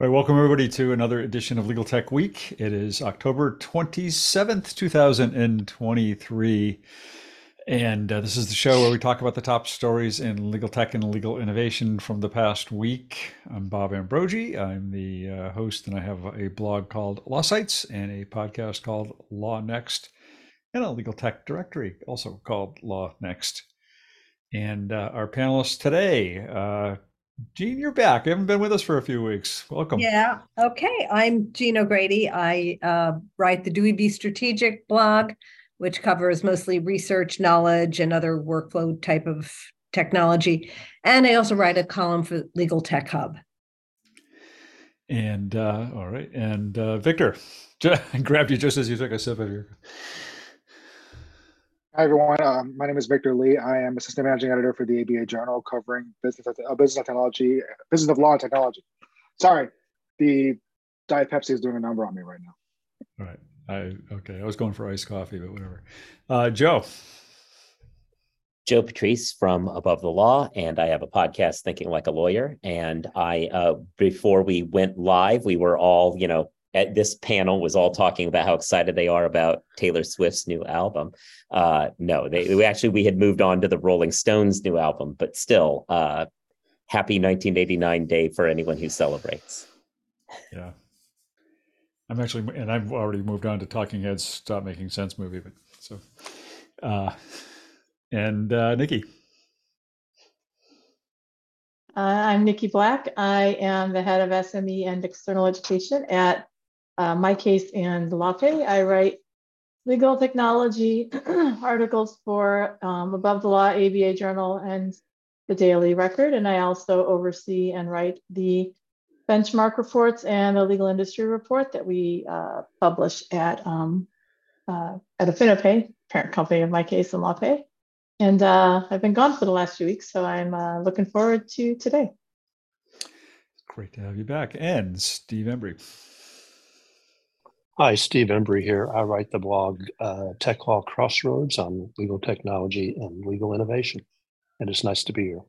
All right, welcome everybody to another edition of Legal Tech Week. It is October 27th, 2023. And uh, this is the show where we talk about the top stories in legal tech and legal innovation from the past week. I'm Bob Ambrogi. I'm the uh, host, and I have a blog called LawSites and a podcast called LawNext, and a legal tech directory also called LawNext. And uh, our panelists today Jean, you're back. You haven't been with us for a few weeks. Welcome. Yeah. Okay. I'm Jean O'Grady. I uh, write the Dewey B Strategic blog, which covers mostly research, knowledge, and other workflow type of technology. And I also write a column for Legal Tech Hub. And uh, all right. And uh, Victor, I grabbed you just as you took a sip of your. Hi, everyone. Um, my name is Victor Li. I am assistant managing editor for the ABA Journal covering business, uh, business of technology, business of law and technology. Sorry, the Diet Pepsi is doing a number on me right now. All right. I okay. I was going for iced coffee, but whatever. Uh, Joe. Joe Patrice from Above the Law, and I have a podcast, Thinking Like a Lawyer. And I, uh, before we went live, we were all, you know, at this panel was all talking about how excited they are about Taylor Swift's new album. Uh, no, they we actually we had moved on to the Rolling Stones new album, but still, uh, happy 1989 day for anyone who celebrates. Yeah, I'm actually, and I've already moved on to Talking Heads Stop Making Sense movie, but so, uh, and uh, Niki. Uh, I'm Niki Black. I am the head of SME and external education at uh, MyCase and LawPay. I write legal technology articles for um, Above the Law, ABA Journal, and the Daily Record. And I also oversee and write the benchmark reports and the legal industry report that we uh, publish at um, uh, at AffiniPay, parent company of MyCase and LawPay. And uh, I've been gone for the last few weeks, so I'm uh, looking forward to today. Great to have you back. And Steve Embry. Hi, Steve Embry here. I write the blog uh, Tech Law Crossroads on legal technology and legal innovation. And it's nice to be here.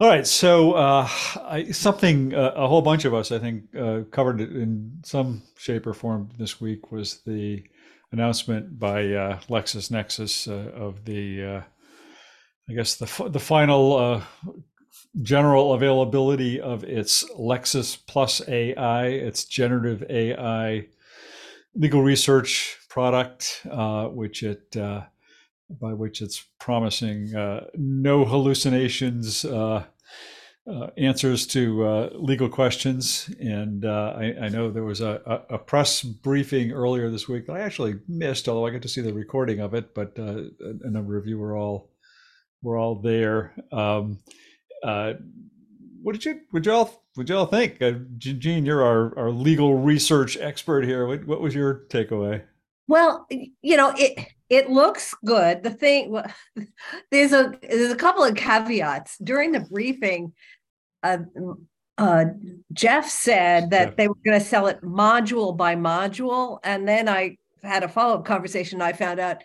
All right. So, uh, I, something uh, a whole bunch of us, I think, uh, covered in some shape or form this week was the announcement by uh, LexisNexis uh, of the, I guess, the, the final general availability of its Lexis+ AI, its generative AI legal research product, uh, which it uh, by which it's promising uh, no hallucinations. Uh, uh, answers to uh, legal questions, and I, I, know there was a, a, press briefing earlier this week that I actually missed, although I got to see the recording of it. But a, a number of you were all were all there. Um, uh, what did you would y'all would y'all think? Uh, Jean, you're our, our legal research expert here. What, what was your takeaway? Well, you know, it it looks good. The thing there's a there's a couple of caveats during the briefing. Uh, uh, Jeff said that they were going to sell it module by module, and then I had a follow up conversation. I found out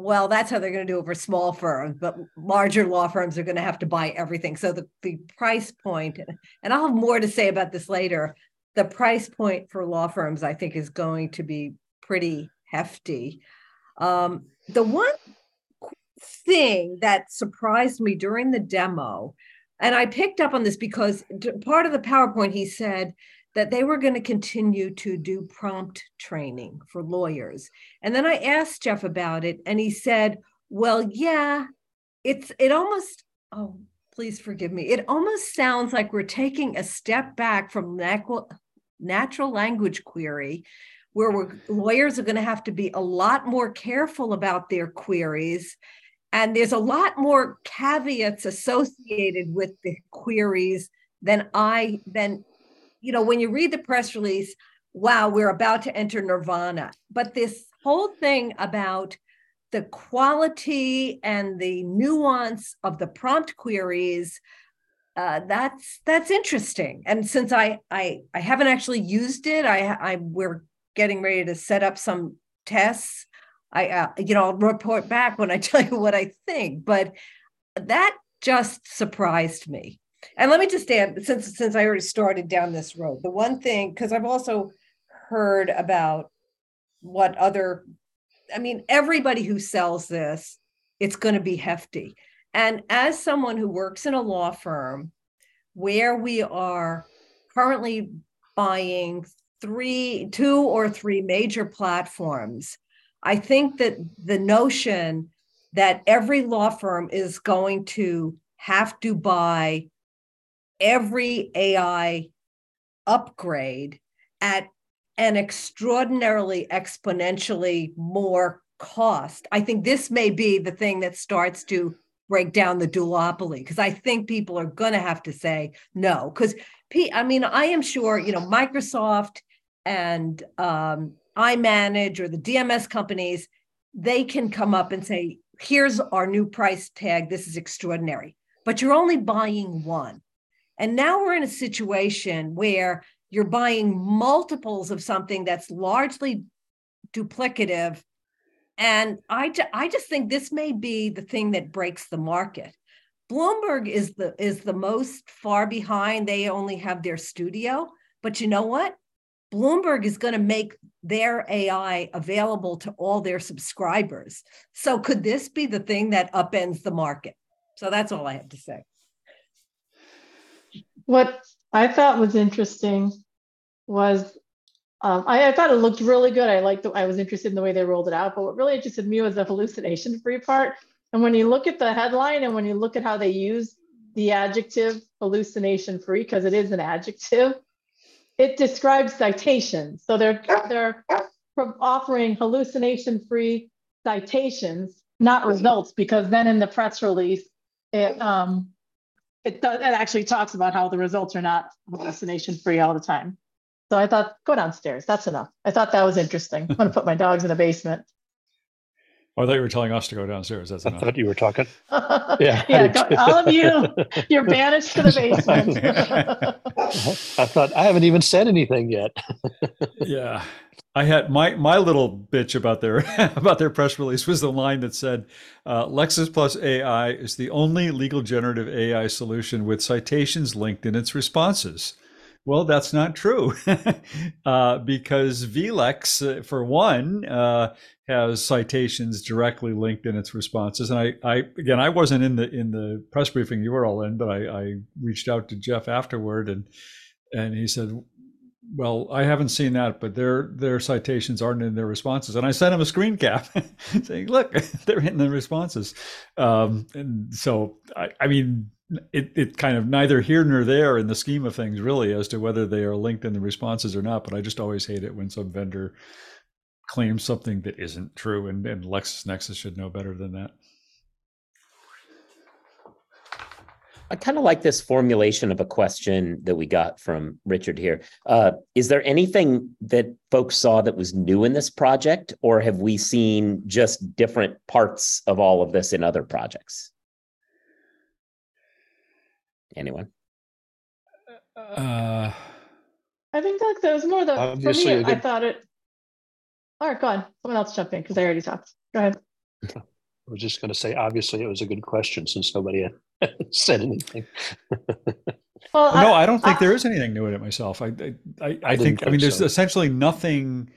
well, that's how they're going to do it for small firms, but larger law firms are going to have to buy everything. So the, the price point, and I'll have more to say about this later, the price point for law firms, I think, is going to be pretty hefty. Um, the one thing that surprised me during the demo, and I picked up on this because part of the PowerPoint, he said, that they were going to continue to do prompt training for lawyers. And then I asked Jeff about it, and he said, Well, yeah, it's it almost, oh, please forgive me. It almost sounds like we're taking a step back from natural language query, where lawyers are going to have to be a lot more careful about their queries. And there's a lot more caveats associated with the queries than I than you know, when you read the press release, wow, we're about to enter nirvana. But this whole thing about the quality and the nuance of the prompt queries uh, that's that's interesting. And since I, I i haven't actually used it i i we're getting ready to set up some tests. I uh, you know i'll report back when i tell you what i think. But that just surprised me and let me just add, since since I already started down this road, the one thing because I've also heard about what other, I mean, everybody who sells this, it's going to be hefty. And as someone who works in a law firm where we are currently buying three, two or three major platforms, I think that the notion that every law firm is going to have to buy every AI upgrade at an extraordinarily exponentially more cost. I think this may be the thing that starts to break down the duopoly because I think people are going to have to say no. Because I mean, I am sure you know Microsoft and um, iManage or the DMS companies, they can come up and say, "Here's our new price tag. This is extraordinary," but you're only buying one. And now we're in a situation where you're buying multiples of something that's largely duplicative. And I, I just think this may be the thing that breaks the market. Bloomberg is the is the most far behind. They only have their studio, but you know what? Bloomberg is going to make their AI available to all their subscribers. So could this be the thing that upends the market? So that's all I have to say. What I thought was interesting was um, I, I, thought it looked really good. I liked the, I was interested in the way they rolled it out, but what really interested me was the hallucination free part. And when you look at the headline and when you look at how they use the adjective hallucination free, because it is an adjective, it describes citations. So they're they're offering hallucination free citations, not results, because then in the press release, it um, it does, it actually talks about how the results are not hallucination free all the time. So I thought, go downstairs. That's enough. I thought that was interesting. I'm to put my dogs in a basement. Oh, I thought you were telling us to go downstairs. That's enough. I thought you were talking. Yeah. yeah. Go, all of you, you're banished to the basement. I thought I haven't even said anything yet. yeah. I had my my little bitch about their about their press release was the line that said uh, Lexis+ AI is the only legal generative AI solution with citations linked in its responses. Well, that's not true, uh, because vLex, uh, for one, uh, has citations directly linked in its responses. And I, I, again, I wasn't in the in the press briefing you were all in, but I, I reached out to Jeff afterward, and and he said, well, I haven't seen that, but their their citations aren't in their responses. And I sent him a screen cap saying, "Look, they're in the responses." Um, and so, I, I mean, it it kind of neither here nor there in the scheme of things, really, as to whether they are linked in the responses or not. But I just always hate it when some vendor claims something that isn't true, and, and LexisNexis should know better than that. I kind of like this formulation of a question that we got from Richard here. Uh, is there anything that folks saw that was new in this project, or have we seen just different parts of all of this in other projects? Anyone? Uh, I think that, that was more the Obviously, for me. I thought it. All right, go on. Someone else jump in because I already talked. Go ahead. I was just going to say, obviously, it was a good question since nobody said anything. well, no, I, I don't think I, there is anything new in it myself. I, I, I, I think, think, I mean, there's so. essentially nothing.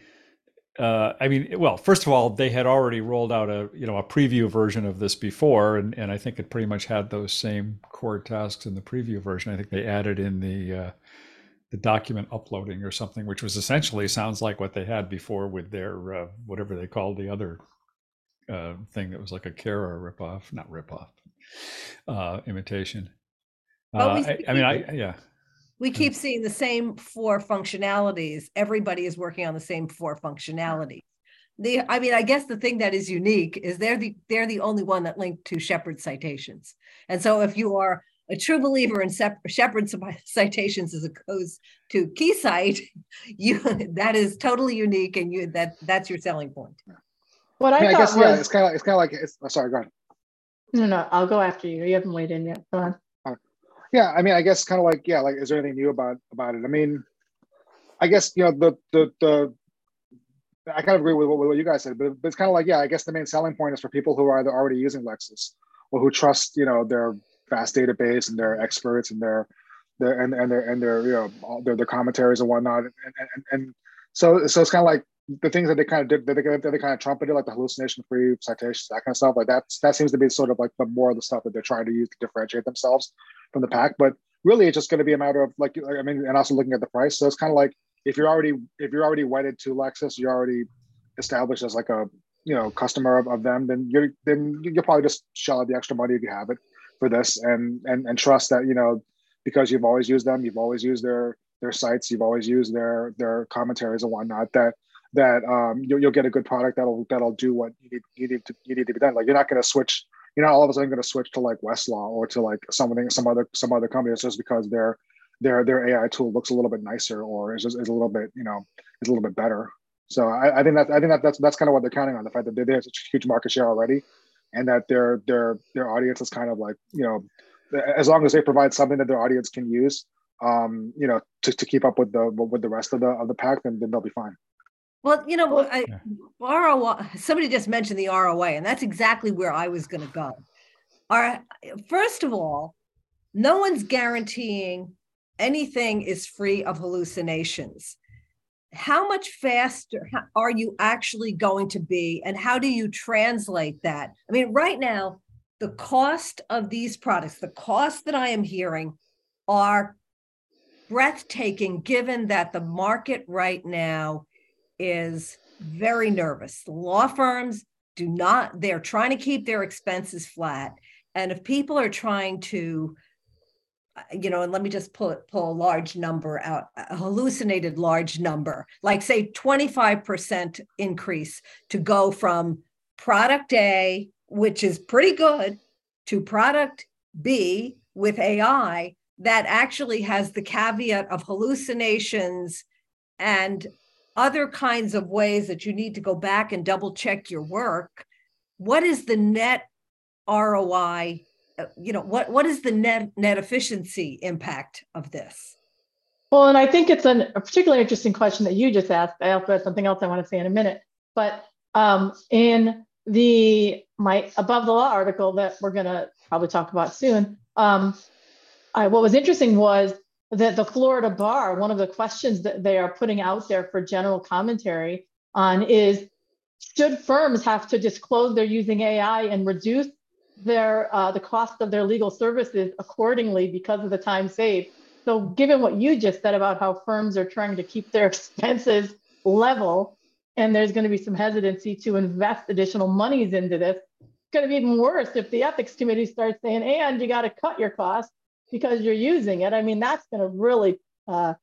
Uh, I mean, well, first of all, they had already rolled out a you know a preview version of this before, and, and I think it pretty much had those same core tasks in the preview version. I think they added in the uh, the document uploading or something, which was essentially sounds like what they had before with their uh, whatever they called the other uh, thing that was like a CARA ripoff, not ripoff, uh, imitation. Uh, I, I, mean, I yeah. We hmm. keep seeing the same four functionalities. Everybody is working on the same four functionalities. The, I mean, I guess the thing that is unique is they're the they're the only one that linked to Shepard citations. And so, if you are a true believer in Shepard citations as opposed to KeyCite, you that is totally unique, and you that that's your selling point. What I, I, mean, I guess was, yeah, it's kind of it's kind of like it's. Oh, sorry, go ahead. No, no, I'll go after you. You haven't weighed in yet. Go on. Yeah, I mean, I guess kind of like yeah, like is there anything new about about it? I mean, I guess you know the the the. I kind of agree with what, what you guys said, but, but it's kind of like yeah, I guess the main selling point is for people who are either already using Lexis or who trust you know their vast database and their experts and their their and, and their and their you know their, their commentaries and whatnot and and, and so so it's kind of like the things that they kind of did that they, that they kind of trumpeted like the hallucination free citations that kind of stuff like that that seems to be sort of like the more of the stuff that they're trying to use to differentiate themselves from the pack but really it's just going to be a matter of like i mean and also looking at the price. So it's kind of like if you're already if you're already wedded to Lexis you're already established as like a you know customer of, of them then you're then you'll probably just shell out the extra money if you have it for this and and and trust that you know because you've always used them you've always used their their sites you've always used their their commentaries and whatnot that that um, you'll, you'll get a good product that'll that'll do what you need you need to you need to be done. Like you're not going to switch you're not all of a sudden going to switch to like Westlaw or to like something some other some other company just because their their their AI tool looks a little bit nicer or is, just, is a little bit you know is a little bit better so I, I think that I think that that's that's kind of what they're counting on the fact that they, they have such huge market share already, and that their their their audience is kind of like you know, as long as they provide something that their audience can use, um, you know, to, to keep up with the with the rest of the of the pack, then, then they'll be fine. Well, you know, I, ROI, somebody just mentioned the ROA, and that's exactly where I was going to go. Our, first of all, no one's guaranteeing anything is free of hallucinations. How much faster are you actually going to be and how do you translate that? I mean right now the cost of these products the cost that i am hearing are breathtaking given that the market right now is very nervous. Law firms do not they're trying to keep their expenses flat. And if people are trying to uh, you know, and let me just pull pull a large number out, a hallucinated large number, like say 25% increase to go from product A, which is pretty good, to product B with AI that actually has the caveat of hallucinations and other kinds of ways that you need to go back and double check your work. What is the net ROI uh, you know what what is the net net efficiency impact of this? Well and i think it's an, a particularly interesting question that you just asked. I also have something else i want to say in a minute. But um, in the my above the law article that we're going to probably talk about soon um, I, what was interesting was that the florida bar one of the questions that they are putting out there for general commentary on is should firms have to disclose they're using ai and reduce their uh, the cost of their legal services accordingly because of the time saved. So, given what you just said about how firms are trying to keep their expenses level, and there's going to be some hesitancy to invest additional monies into this, it's going to be even worse if the ethics committee starts saying, "And you got to cut your costs because you're using it." I mean, that's going to really uh,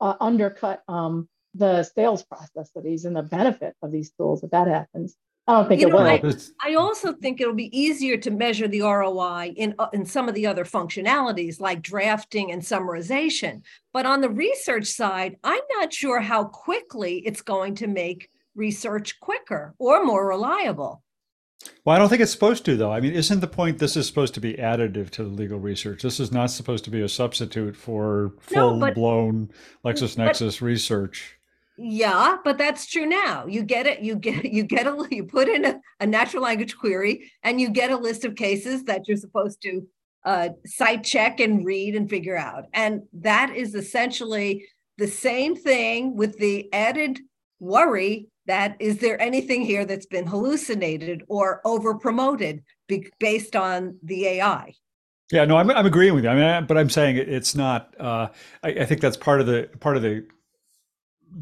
uh, undercut um, the sales process of these and the benefit of these tools if that happens. I don't think you it know, will. I, I, also think it'll be easier to measure the ROI in uh, in some of the other functionalities like drafting and summarization. But on the research side, I'm not sure how quickly it's going to make research quicker or more reliable. Well, I don't think it's supposed to, though. I mean, isn't the point this is supposed to be additive to the legal research? This is not supposed to be a substitute for full no, blown LexisNexis but, research. Yeah, but that's true now. You get it. You get you get a you put in a, a natural language query, and you get a list of cases that you're supposed to uh, cite check and read and figure out. And that is essentially the same thing with the added worry that is there anything here that's been hallucinated or over promoted be- based on the AI? Yeah, no, I'm, I'm agreeing with you. I mean, but I'm saying it's not. Uh, I, I, think that's part of the part of the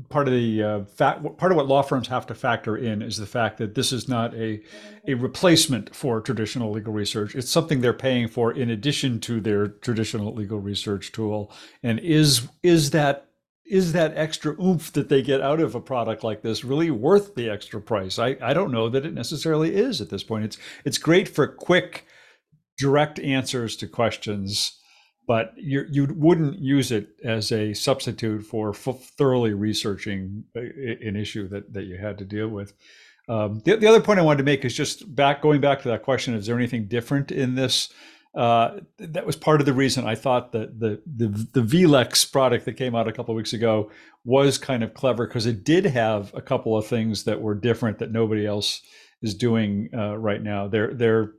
part of the uh, fact, part of what law firms have to factor in is the fact that this is not a a replacement for traditional legal research. It's something they're paying for in addition to their traditional legal research tool. And is is that is that extra oomph that they get out of a product like this really worth the extra price? I, I don't know that it necessarily is at this point. It's it's great for quick, direct answers to questions but you you wouldn't use it as a substitute for f- thoroughly researching a, an issue that that you had to deal with. Um, the, the other point I wanted to make is just back going back to that question: Is there anything different in this? Uh, that was part of the reason I thought that the the the vLex product that came out a couple of weeks ago was kind of clever because it did have a couple of things that were different that nobody else is doing uh, right now. They're they're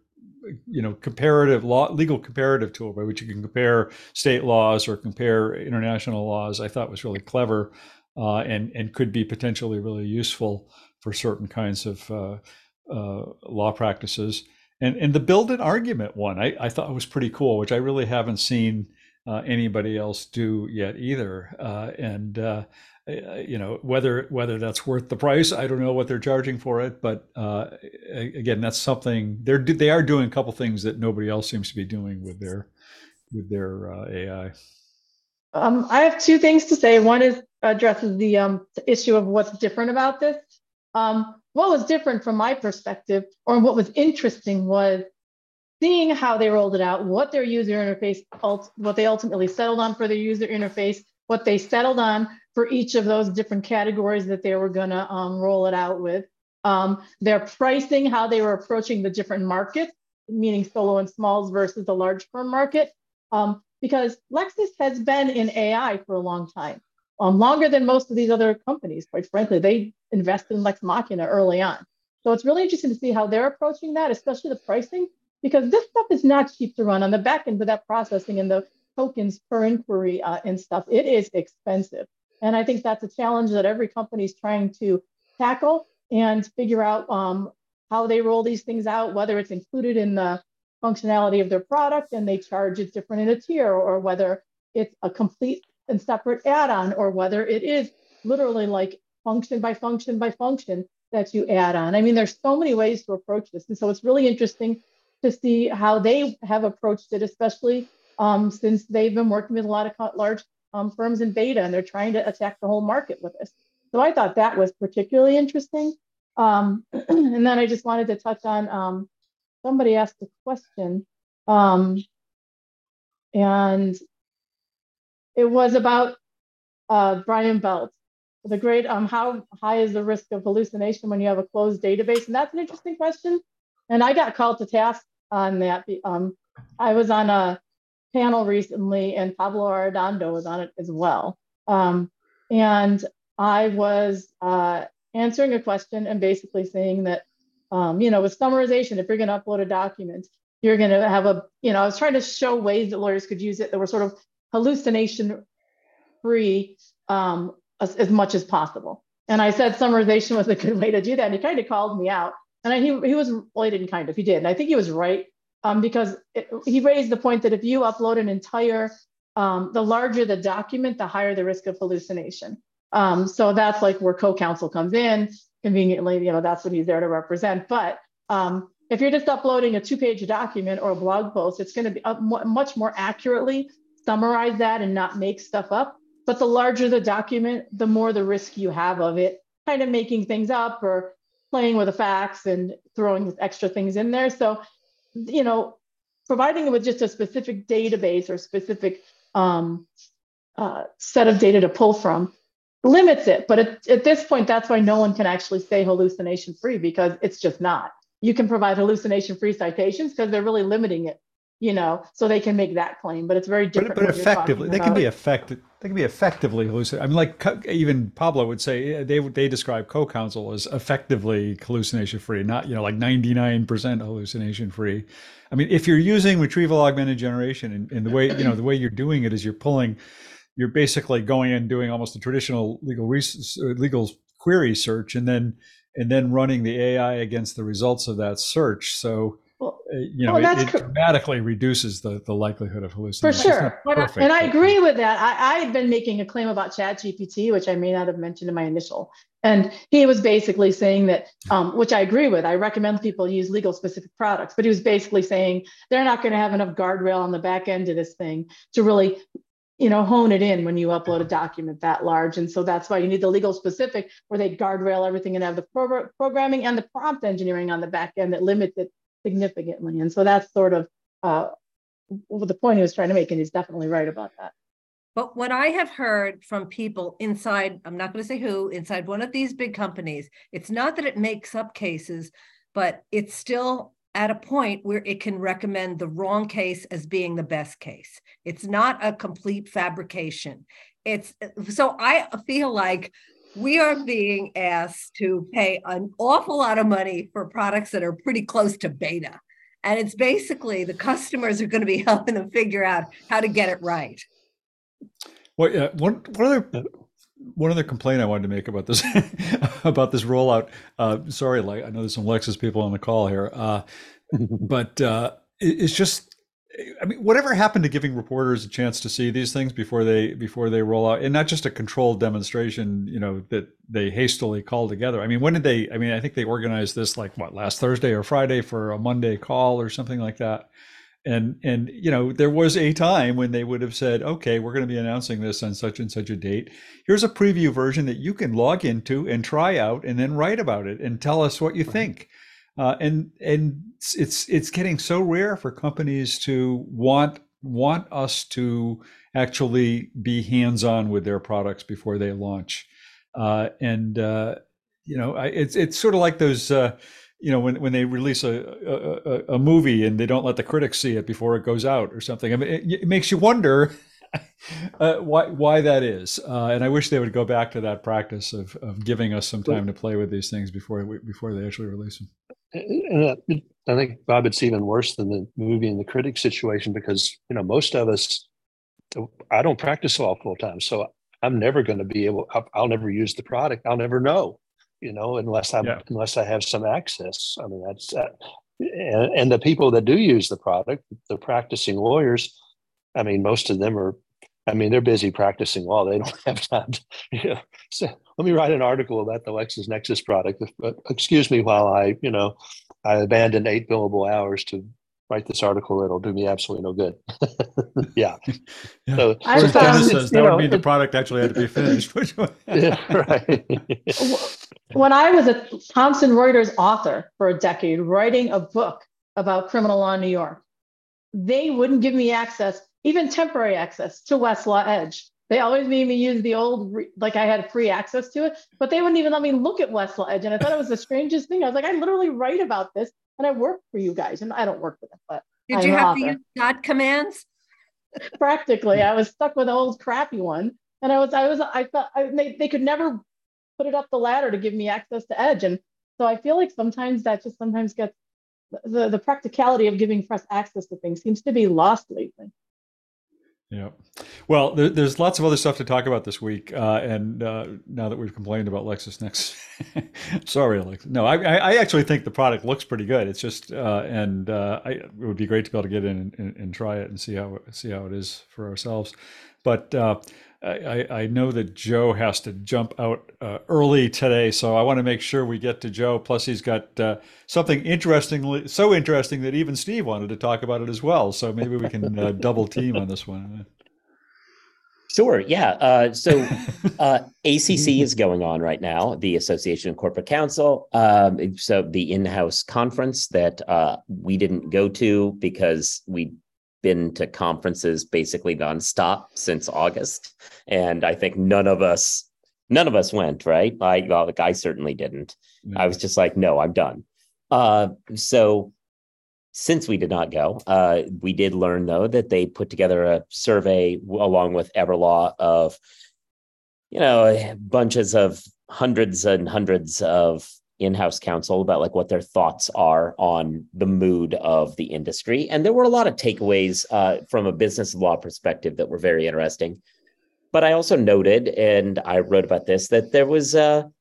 you know comparative law legal comparative tool by which you can compare state laws or compare international laws i thought was really clever uh, and and could be potentially really useful for certain kinds of uh, uh, law practices and and the build an argument one I, I thought was pretty cool which i really haven't seen uh, anybody else do yet either. Uh, and uh, you know whether whether that's worth the price i don't know what they're charging for it but uh, again that's something they're they are doing a couple things that nobody else seems to be doing with their with their uh, ai um, i have two things to say. One is addresses the um, issue of what's different about this. Um, what was different from my perspective or what was interesting was seeing how they rolled it out what their user interface what they ultimately settled on for their user interface what they settled on for each of those different categories that they were going to um, roll it out with. Um, their pricing, how they were approaching the different markets, meaning solo and smalls versus the large firm market. Um, because Lexis has been in AI for a long time, um, longer than most of these other companies, quite frankly. They invested in Lex Machina early on. So it's really interesting to see how they're approaching that, especially the pricing, because this stuff is not cheap to run on the back end with that processing and the tokens per inquiry uh, and stuff. It is expensive. And I think that's a challenge that every company is trying to tackle and figure out um, how they roll these things out, whether it's included in the functionality of their product and they charge it different in a tier, or whether it's a complete and separate add-on, or whether it is literally like function by function by function that you add on. I mean, there's so many ways to approach this. And so it's really interesting to see how they have approached it, especially um, since they've been working with a lot of large um, firms in beta and they're trying to attack the whole market with this. So I thought that was particularly interesting. Um, and then I just wanted to touch on um, somebody asked a question, um, and it was about uh, Brian Belt. The great, um, how high is the risk of hallucination when you have a closed database? And that's an interesting question. And I got called to task on that. Um, I was on a panel recently, and Pablo Arredondo was on it as well. Um, and I was uh, answering a question and basically saying that, um, you know, with summarization, if you're going to upload a document, you're going to have a, you know, I was trying to show ways that lawyers could use it that were sort of hallucination free um, as, as, much as possible. And I said summarization was a good way to do that. And he kind of called me out. And I, he, he was, well, he didn't kind of, he did. And I think he was right um, because it, he raised the point that if you upload an entire, um, the larger the document, the higher the risk of hallucination. Um, so that's like where CoCounsel comes in. Conveniently, you know, that's what he's there to represent. But um, if you're just uploading a two-page document or a blog post, it's going to be uh, much more accurately summarize that and not make stuff up. But the larger the document, the more the risk you have of it kind of making things up or playing with the facts and throwing extra things in there. So you know, providing it with just a specific database or specific um, uh, set of data to pull from limits it. But at, at this point, that's why no one can actually say hallucination free because it's just not. You can provide hallucination free citations because they're really limiting it you know, so they can make that claim, but it's very different. But, but effectively, they can be effective. They can be effectively hallucination. I mean, like even Pablo would say eh, they they describe CoCounsel as effectively hallucination free, not you know like ninety nine percent hallucination free. I mean, if you're using retrieval augmented generation and, and the way you know the way you're doing it is you're pulling, you're basically going and doing almost a traditional legal legal query search, and then and then running the AI against the results of that search. So well, uh, you know, well, it, it dramatically reduces the, the likelihood of hallucinations. For sure. Perfect, and I agree with that. I, I had been making a claim about ChatGPT, which I may not have mentioned in my initial. And he was basically saying that, um, which I agree with. I recommend people use legal specific products, but he was basically saying they're not going to have enough guardrail on the back end of this thing to really you know, hone it in when you upload a document that large. And so that's why you need the legal specific where they guardrail everything and have the pro- programming and the prompt engineering on the back end that limits it significantly. And so that's sort of uh, the point he was trying to make, and he's definitely right about that. But what I have heard from people inside, I'm not going to say who, inside one of these big companies, it's not that it makes up cases, but it's still at a point where it can recommend the wrong case as being the best case. It's not a complete fabrication. It's so I feel like we are being asked to pay an awful lot of money for products that are pretty close to beta. And it's basically the customers are going to be helping them figure out how to get it right. Well, yeah, one one other one other complaint I wanted to make about this about this rollout. Uh, sorry, like I know there's some Lexis people on the call here, uh, but uh, it, it's just I mean, whatever happened to giving reporters a chance to see these things before they before they roll out, and not just a controlled demonstration, you know, that they hastily call together. I mean, when did they? I mean, I think they organized this like what last Thursday or Friday for a Monday call or something like that. And and you know, there was a time when they would have said, okay, we're going to be announcing this on such and such a date. Here's a preview version that you can log into and try out, and then write about it and tell us what you right. think. Uh, and and it's it's getting so rare for companies to want want us to actually be hands on with their products before they launch. Uh, and uh, you know, I, it's it's sort of like those. Uh, you know, when, when they release a, a, a movie and they don't let the critics see it before it goes out or something, I mean, it, it makes you wonder uh, why why that is. Uh, and I wish they would go back to that practice of, of giving us some time to play with these things before before they actually release them. And I think Bob, it's even worse than the movie and the critic situation because you know most of us, I don't practice law full time, so I'm never going to be able. I'll, I'll, never use the product. I'll never know, you know, unless I yeah. unless I have some access. I mean, that's uh, and, and the people that do use the product, the practicing lawyers. I mean, most of them are I mean, they're busy practicing law. They don't have time to, you know, so let me write an article about the LexisNexis product. Uh, excuse me while I, you know, I abandon eight billable hours to write this article. It'll do me absolutely no good. yeah. yeah. So, I found, says, that know, would mean the product actually had to be finished. yeah, right. when I was a Thomson Reuters author for a decade, writing a book about criminal law in New York, they wouldn't give me access even temporary access to Westlaw Edge. They always made me use the old, like I had free access to it, but they wouldn't even let me look at Westlaw Edge. And I thought it was the strangest thing. I was like, I literally write about this and I work for you guys. And I don't work for them, but did I'm you have to use dot commands? Practically, I was stuck with an old crappy one. And I was, I was, I felt I, they, they could never put it up the ladder to give me access to Edge. And so I feel like sometimes that just sometimes gets the, the practicality of giving press access to things seems to be lost lately. Yeah. Well, there, there's lots of other stuff to talk about this week. Uh, and uh, now that we've complained about LexisNexis, sorry, Alex. No, I, I, actually think the product looks pretty good. It's just, uh, and uh, I, it would be great to be able to get in and, and, and, try it and see how see how it is for ourselves. But uh, I, I know that Joe has to jump out uh, early today, so I want to make sure we get to Joe. Plus, he's got uh, something interestingly so interesting that even Steve wanted to talk about it as well. So maybe we can uh, double team on this one. Sure. Yeah. Uh, so uh, ACC is going on right now, the Association of Corporate Counsel. Um, so the in-house conference that uh, we didn't go to because we been to conferences basically nonstop since August, and I think none of us none of us went. Right? I well, like I certainly didn't. No. I was just like, no, I'm done. Uh, so since we did not go, uh, we did learn though that they put together a survey along with Everlaw of, you know, bunches of hundreds and hundreds of in-house counsel about like what their thoughts are on the mood of the industry. And there were a lot of takeaways uh, from a business law perspective that were very interesting. But i also noted and i wrote about this that there was a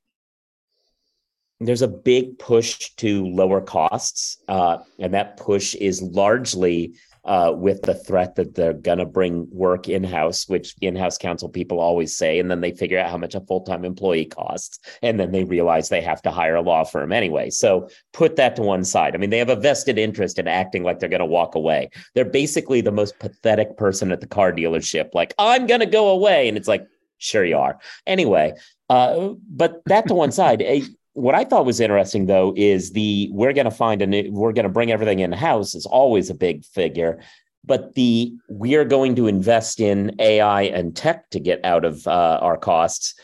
there's a big push to lower costs uh, and that push is largely uh, with the threat that they're going to bring work in house, which in house counsel people always say. And then they figure out how much a full time employee costs. And then they realize they have to hire a law firm anyway. So put that to one side. I mean, they have a vested interest in acting like they're going to walk away. They're basically the most pathetic person at the car dealership, like, I'm going to go away. And it's like, sure you are. Anyway, uh, but that to one side. What I thought was interesting though is the we're going to find a new, we're going to bring everything in house is always a big figure, but the we are going to invest in AI and tech to get out of uh, our costs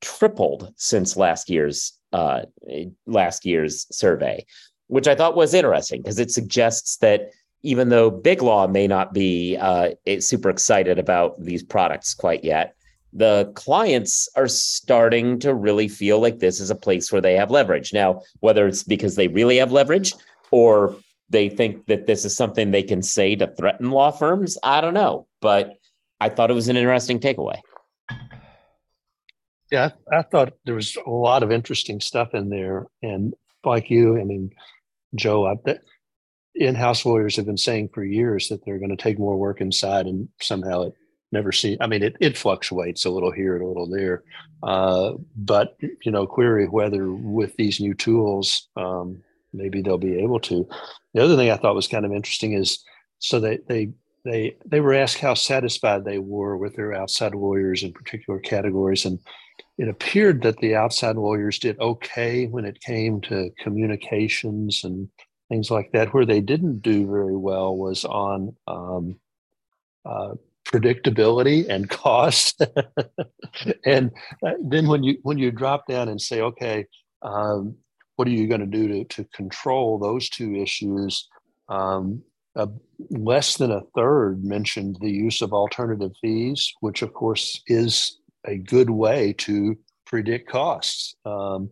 tripled since last year's uh, last year's survey, which I thought was interesting because it suggests that even though Big Law may not be uh, super excited about these products quite yet, the clients are starting to really feel like this is a place where they have leverage. Now, whether it's because they really have leverage or they think that this is something they can say to threaten law firms. I don't know, but I thought it was an interesting takeaway. Yeah, I, thought there was a lot of interesting stuff in there, and like you, I mean, Joe, I, that in-house lawyers have been saying for years that they're going to take more work inside, and somehow it never seen. I mean, it it fluctuates a little here and a little there, uh, but you know, query whether with these new tools, um, maybe they'll be able to. The other thing I thought was kind of interesting is so they they they they were asked how satisfied they were with their outside lawyers in particular categories and it appeared that the outside lawyers did okay when it came to communications and things like that. Where they didn't do very well was on um, uh, predictability and cost. and uh, then when you when you drop down and say, okay, um, what are you going to do to to control those two issues? Um, uh, less than a third mentioned the use of alternative fees, which of course is a good way to predict costs, um,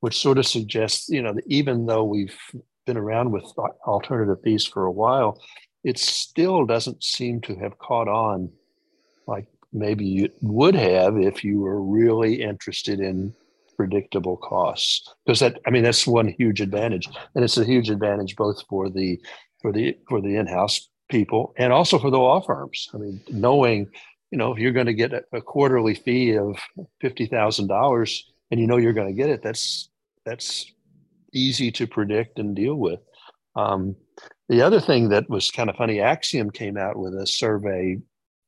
which sort of suggests, you know, even though we've been around with alternative fees for a while, it still doesn't seem to have caught on like maybe you would have if you were really interested in predictable costs because that i mean that's one huge advantage and it's a huge advantage both for the for the for the in-house people and also for the law firms i mean knowing you know, if you're going to get a, quarterly fee of fifty thousand dollars, and you know you're going to get it, that's that's easy to predict and deal with. Um, the other thing that was kind of funny, Axiom came out with a survey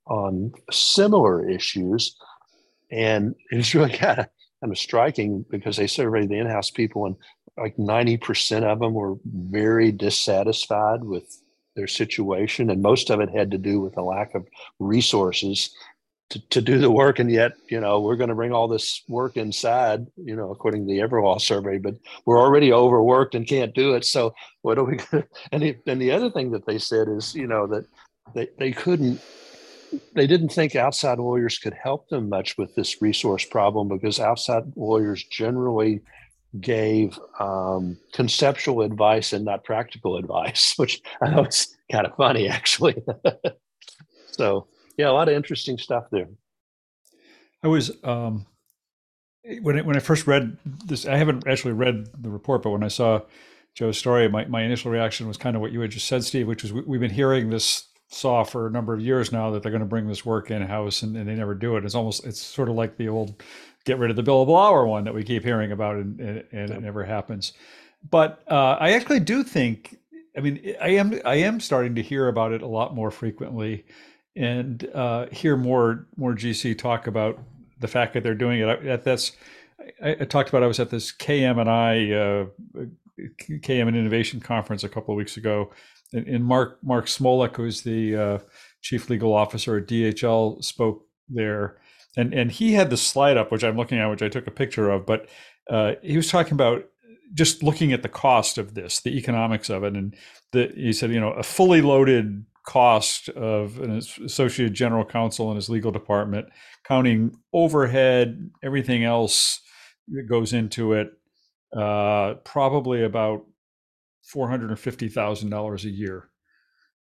on similar issues, and it was really kind of kind of striking because they surveyed the in-house people, and like ninety percent of them were very dissatisfied with their situation, and most of it had to do with a lack of resources to, to do the work. And yet, you know, we're going to bring all this work inside, you know, according to the Everlaw survey, but we're already overworked and can't do it. So what are we to? And and the other thing that they said is, you know, that they, they couldn't they didn't think outside lawyers could help them much with this resource problem because outside lawyers generally gave um, conceptual advice and not practical advice, which I know it's kind of funny actually. so yeah, a lot of interesting stuff there. I was um, when I, when I first read this. I haven't actually read the report, but when I saw Joe's story, my, my initial reaction was kind of what you had just said, Steve, which was we, we've been hearing this saw for a number of years now that they're going to bring this work in house and, and, they never do it. It's almost it's sort of like the old get rid of the billable hour one that we keep hearing about and, and, and it never happens. But uh, I actually do think, I mean, I am I am starting to hear about it a lot more frequently, and uh, hear more more GC talk about the fact that they're doing it. I, that's I, I, talked about. I was at this KM and I uh, KM and Innovation conference a couple of weeks ago, and, and Mark Mark Smolik, who's the uh, chief legal officer at DHL, spoke there and and he had the slide up, which I'm looking at, which I took a picture of. But uh, he was talking about just looking at the cost of this, the economics of it, and the, he said, you know, a fully loaded cost of an associate general counsel in his legal department, counting overhead, everything else that goes into it, uh, probably about four hundred and fifty thousand dollars a year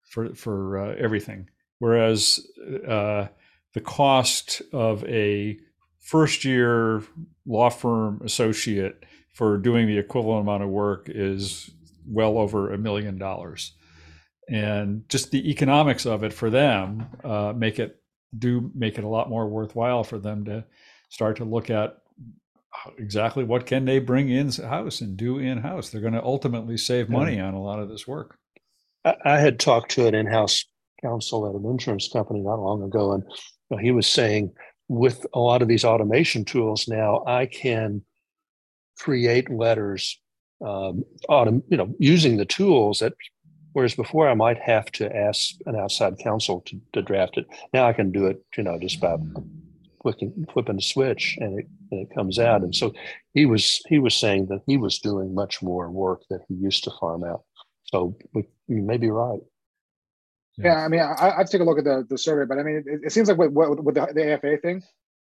for for uh, everything. Whereas uh, the cost of a first year law firm associate for doing the equivalent amount of work is well over a million dollars and just the economics of it for them uh, make it do make it a lot more worthwhile for them to start to look at exactly what can they bring in house and do in house they're going to ultimately save money on a lot of this work. I, I had talked to an in-house counsel at an insurance company not long ago and he was saying with a lot of these automation tools now, I can create letters, um, autom- you know, using the tools that, whereas before I might have to ask an outside counsel to, to draft it. Now I can do it, you know, just by flicking, flipping the switch and it, and it comes out. And so he was, he was saying that he was doing much more work that he used to farm out. So we, you may be right. Yeah, I mean, I, take a look at the, the survey, but I mean, it, it seems like with, with the, the AFA thing,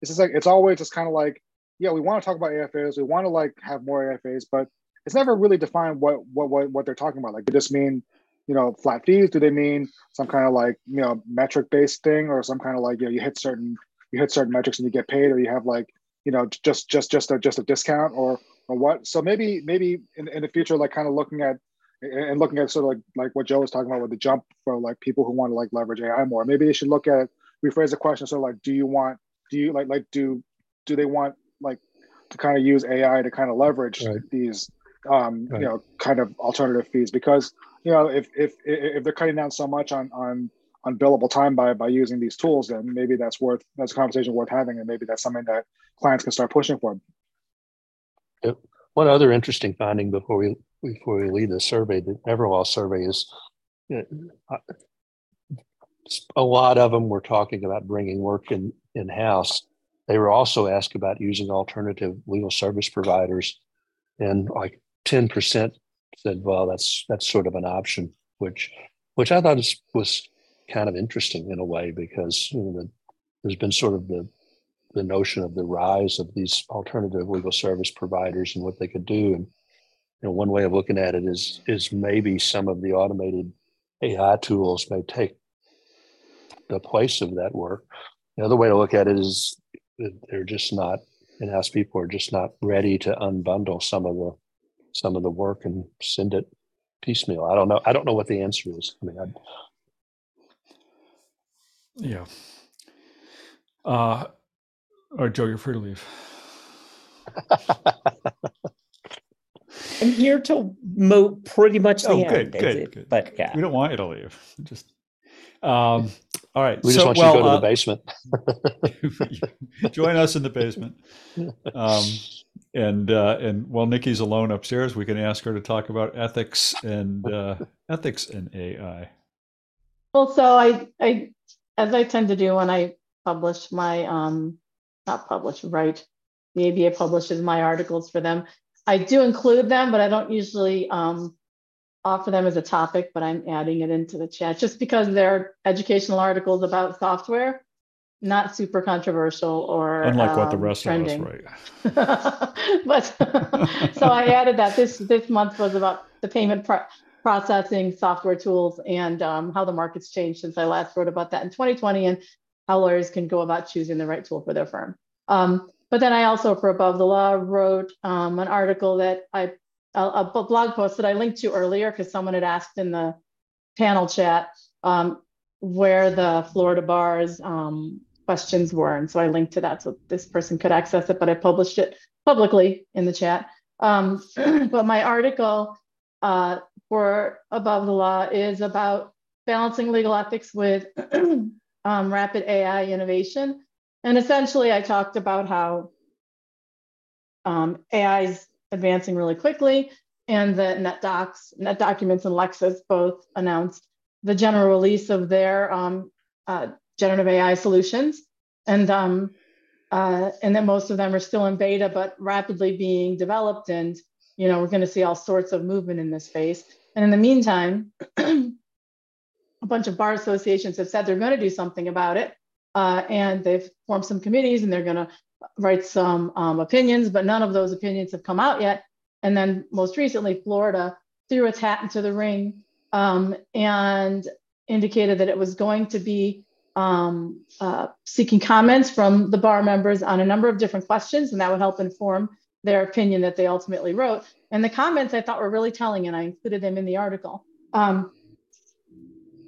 it's just like it's always just kind of like, yeah, we want to talk about AFAs, we want to like have more AFAs, but it's never really defined what what what, what they're talking about. Like, does this mean you know flat fees? Do they mean some kind of like you know metric based thing, or some kind of like you know you hit certain you hit certain metrics and you get paid, or you have like you know just just just a just a discount or or what? So maybe maybe in, in the future, like kind of looking at and looking at sort of like like what Joe was talking about with the jump for like people who want to like leverage AI more. Maybe they should look at rephrase the question. So like, do you want do you like like do do they want like to kind of use AI to kind of leverage right. these um, right. you know kind of alternative fees because you know if if if they're cutting down so much on on on billable time by by using these tools then maybe that's worth that's a conversation worth having and maybe that's something that clients can start pushing for yep. one other interesting finding before we before we leave the survey the Everlaw survey is uh, a lot of them were talking about bringing work in in house they were also asked about using alternative legal service providers and like 10% said, well, that's that's sort of an option, which which I thought was, was kind of interesting in a way because you know, the, there's been sort of the the notion of the rise of these alternative legal service providers and what they could do. And you know, one way of looking at it is is maybe some of the automated AI tools may take the place of that work. The other way to look at it is they're just not in-house people are just not ready to unbundle some of the some of the work and send it piecemeal. I don't know. I don't know what the answer is. I mean, I'd... yeah. Uh, or Joe, you're free to leave. I'm here till mo- pretty much the oh, end. Good, good, good. But yeah, we don't want you to leave. Just um, all right. We just so, want well, you to go uh, to the basement. join us in the basement. Um, and uh, and while Niki's alone upstairs, we can ask her to talk about ethics and uh, ethics and AI. Well, so I, I, as I tend to do when I publish my, um, not publish, write, the ABA publishes my articles for them. I do include them, but I don't usually um, offer them as a topic, but I'm adding it into the chat just because they're educational articles about software not super controversial or unlike um, what the um, rest trending. of us write. but so I added that this this month was about the payment pro- processing software tools and um, how the market's changed since I last wrote about that in 2020 and how lawyers can go about choosing the right tool for their firm. Um, but then I also, for Above the Law, wrote um, an article that I a, a blog post that I linked to earlier because someone had asked in the panel chat um, where the Florida bars um, questions were. And so I linked to that so this person could access it, but I published it publicly in the chat. Um, but my article uh, for Above the Law is about balancing legal ethics with um, rapid AI innovation. And essentially, I talked about how um, AI is advancing really quickly, and that NetDocs, NetDocuments, and Lexis both announced the general release of their um, uh, generative AI solutions, and um, uh, and that most of them are still in beta, but rapidly being developed. And you know, we're going to see all sorts of movement in this space. And in the meantime, a bunch of bar associations have said they're going to do something about it, uh, and they've formed some committees, and they're going to write some um, opinions, but none of those opinions have come out yet. And then most recently, Florida threw its hat into the ring um, and indicated that it was going to be um, uh, seeking comments from the bar members on a number of different questions, and that would help inform their opinion that they ultimately wrote. And the comments I thought were really telling, and I included them in the article. Um,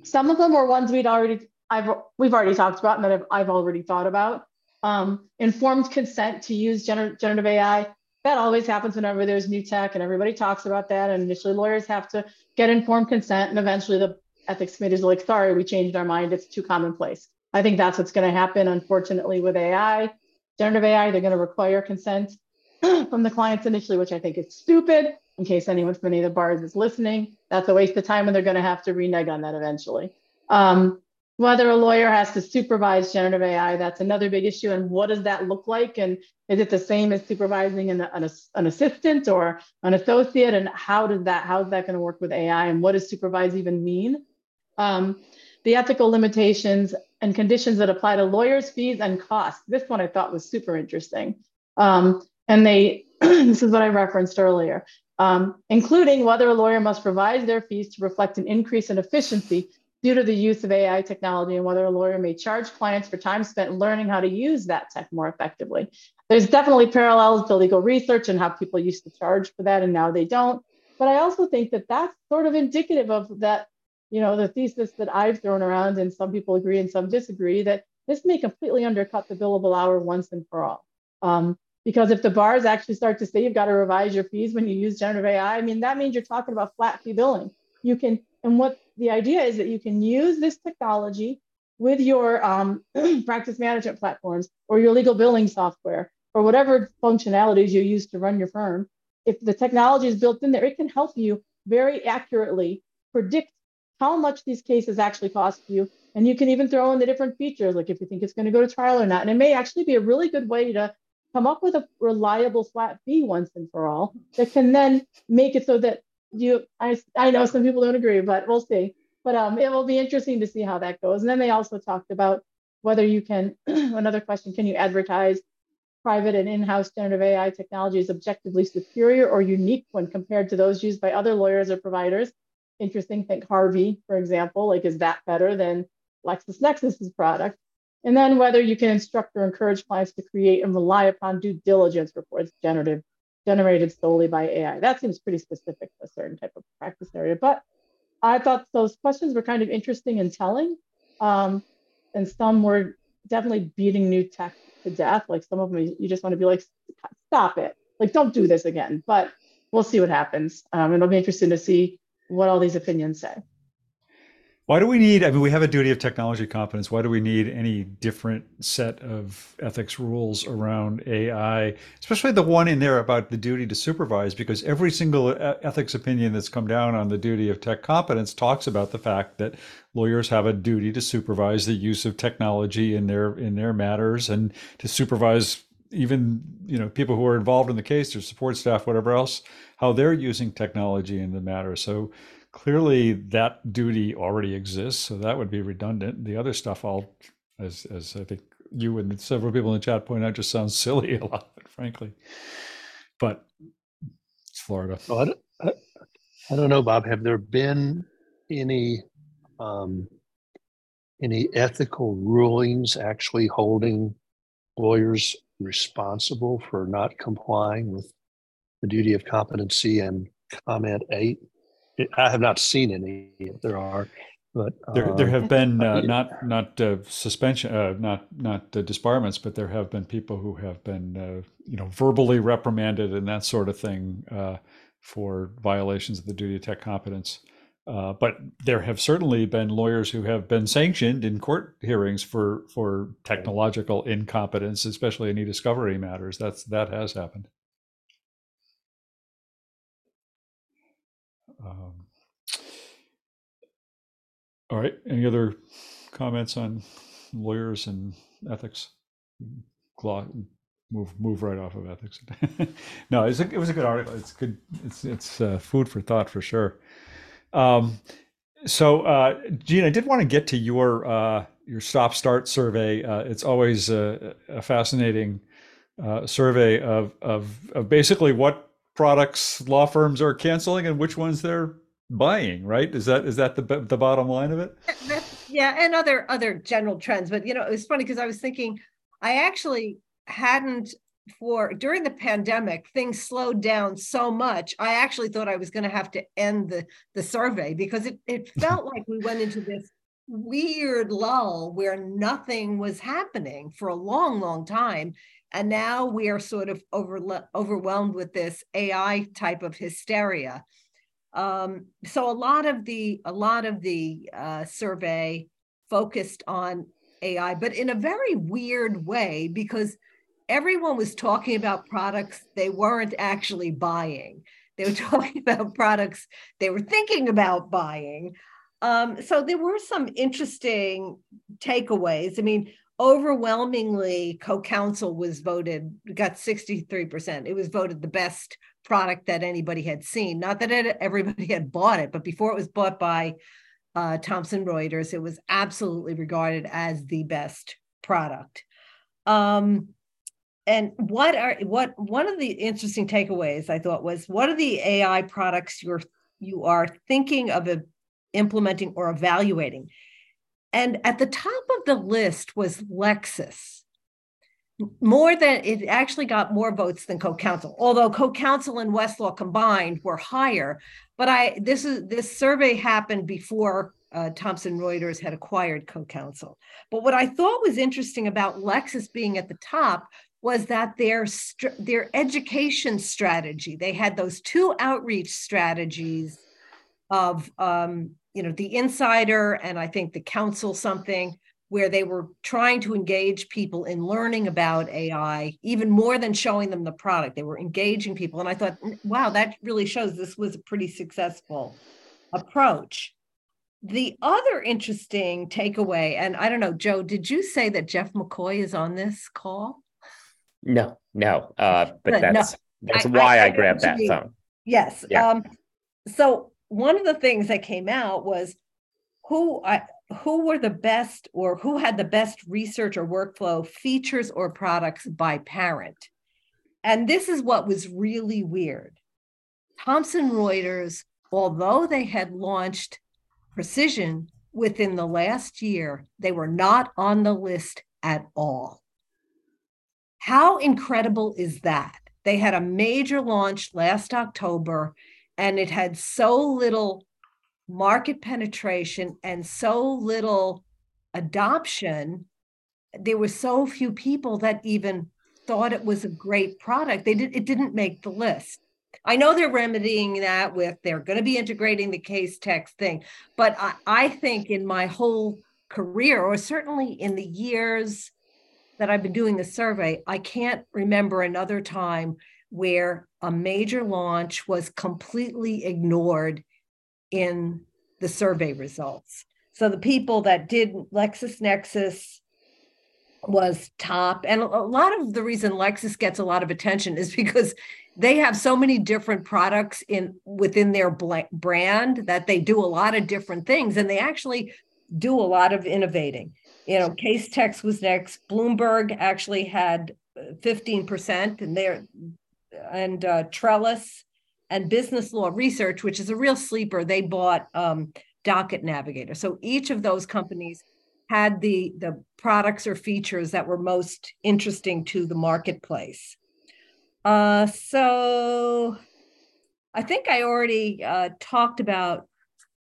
some of them were ones we'd already, I've we've already talked about, and that I've, I've already thought about. Um, informed consent to use gener- generative AI. That always happens whenever there's new tech, and everybody talks about that. And initially, lawyers have to get informed consent, and eventually, the ethics committees are like, sorry, we changed our mind. It's too commonplace. I think that's what's going to happen, unfortunately, with AI. Generative AI, they're going to require consent from the clients initially, which I think is stupid. In case anyone from any of the bars is listening, that's a waste of time, and they're going to have to renege on that eventually. Um, whether a lawyer has to supervise generative AI, that's another big issue. And what does that look like? And is it the same as supervising an, an, an assistant or an associate? And how does that, how is that going to work with AI? And what does supervise even mean? Um, the ethical limitations and conditions that apply to lawyers' fees and costs. This one I thought was super interesting. Um, and they, this is what I referenced earlier. um, including whether a lawyer must revise their fees to reflect an increase in efficiency due to the use of AI technology and whether a lawyer may charge clients for time spent learning how to use that tech more effectively. There's definitely parallels to legal research and how people used to charge for that and now they don't. But I also think that that's sort of indicative of that, you know, the thesis that I've thrown around and some people agree and some disagree that this may completely undercut the billable hour once and for all. Um, because if the bars actually start to say you've got to revise your fees when you use generative AI, I mean, that means you're talking about flat fee billing. You can, and what the idea is that you can use this technology with your um, practice management platforms or your legal billing software or whatever functionalities you use to run your firm. If the technology is built in there, it can help you very accurately predict how much these cases actually cost you. And you can even throw in the different features, like if you think it's going to go to trial or not. And it may actually be a really good way to come up with a reliable flat fee once and for all that can then make it so that you I, I know some people don't agree but we'll see but um, it will be interesting to see how that goes and then they also talked about whether you can another question can you advertise private and in-house generative ai technology is objectively superior or unique when compared to those used by other lawyers or providers interesting think harvey for example like is that better than lexisnexis's product and then whether you can instruct or encourage clients to create and rely upon due diligence reports generative, generated solely by AI. That seems pretty specific to a certain type of practice area. But I thought those questions were kind of interesting and telling. Um, and some were definitely beating new tech to death. Like some of them, you just want to be like, stop it. Like, don't do this again. But we'll see what happens. Um, it'll be interesting to see what all these opinions say. Why do we need? I mean, we have a duty of technology competence. Why do we need any different set of ethics rules around AI, especially the one in there about the duty to supervise? Because every single ethics opinion that's come down on the duty of tech competence talks about the fact that lawyers have a duty to supervise the use of technology in their in their matters and to supervise even you know people who are involved in the case, their support staff, whatever else, how they're using technology in the matter. So clearly that duty already exists, so that would be redundant. The other stuff, all as as I think you and several people in the chat point out, just sounds silly a lot, frankly. But it's Florida. Well, I, don't, I, I don't know, Bob. Have there been any um, any ethical rulings actually holding lawyers responsible for not complying with the duty of competency and comment eight? I have not seen any. There are, but there, there have um, been uh, not not uh, suspension, uh, not not uh, disbarments, but there have been people who have been uh, you know verbally reprimanded and that sort of thing uh, for violations of the duty of tech competence. But there have certainly been lawyers who have been sanctioned in court hearings for for technological incompetence, especially in e-discovery matters. That's that has happened. Um, all right. Any other comments on lawyers and ethics? Move move right off of ethics. no, it was, a, it was a good article. It's good. It's it's uh, food for thought for sure. Um, so, uh, Jean, I did want to get to your uh, your stop start survey. Uh, it's always a, a fascinating uh, survey of, of of basically what products law firms are canceling and which ones they're buying right is that is that the the bottom line of it yeah and other other general trends but you know it was funny because i was thinking i actually hadn't for during the pandemic things slowed down so much i actually thought i was going to have to end the the survey because it, it felt like we went into this weird lull where nothing was happening for a long long time and now we are sort of over, overwhelmed with this AI type of hysteria. Um, so a lot of the a lot of the uh, survey focused on AI, but in a very weird way because everyone was talking about products they weren't actually buying. They were talking about products they were thinking about buying. Um, so there were some interesting takeaways. I mean, overwhelmingly CoCounsel was voted got 63% it was voted the best product that anybody had seen not that it, everybody had bought it but before it was bought by uh, thomson reuters it was absolutely regarded as the best product um, and what are what one of the interesting takeaways I thought was what are the AI products you're you are thinking of implementing or evaluating? And at the top of the list was Lexis. More than it actually got more votes than CoCounsel, although CoCounsel and Westlaw combined were higher. But I this is this survey happened before uh, Thomson Reuters had acquired CoCounsel. But what I thought was interesting about Lexis being at the top was that their their education strategy they had those two outreach strategies of um, you know the insider and i think the council something where they were trying to engage people in learning about ai even more than showing them the product. They were engaging people and i thought wow that really shows this was a pretty successful approach. The other interesting takeaway and i don't know joe did you say that jeff mccoy is on this call no, no. Uh, but Good, no. that's that's I- why I- I, I grabbed that mean. phone. Yes. Yeah. Um, so one of the things that came out was who I who were the best or who had the best research or workflow features or products by parent. And this is what was really weird. Thomson Reuters, although they had launched Precision within the last year, they were not on the list at all. How incredible is that? They had a major launch last October and it had so little market penetration and so little adoption. There were so few people that even thought it was a great product. They did it didn't make the list. I know they're remedying that with they're going to be integrating the Casetext thing, but I, I think in my whole career, or certainly in the years that I've been doing the survey, I can't remember another time where a major launch was completely ignored in the survey results. So the people that did LexisNexis was top. And a lot of the reason Lexis gets a lot of attention is because they have so many different products in within their brand that they do a lot of different things and they actually do a lot of innovating you know, Casetext was next. Bloomberg actually had uh, fifteen percent, and there, and uh, Trellis and Business Law Research, which is a real sleeper. They bought um, Docket Navigator. So each of those companies had the the products or features that were most interesting to the marketplace. Uh, so I think I already uh, talked about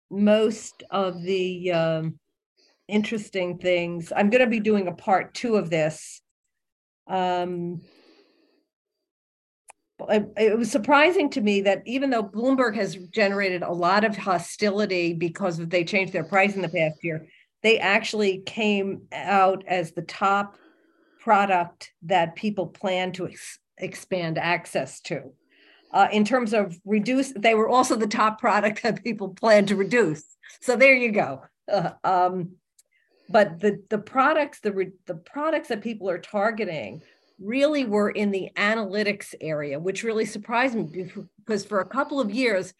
most of the. Um, interesting things. I'm going to be doing a part two of this. Um, it, it was surprising to me that even though Bloomberg has generated a lot of hostility because they changed their price in the past year, they actually came out as the top product that people plan to ex- expand access to. Uh, in terms of reduce, they were also the top product that people plan to reduce. So there you go. Uh, um, but the the products the re- the products that people are targeting really were in the analytics area which really surprised me because for a couple of years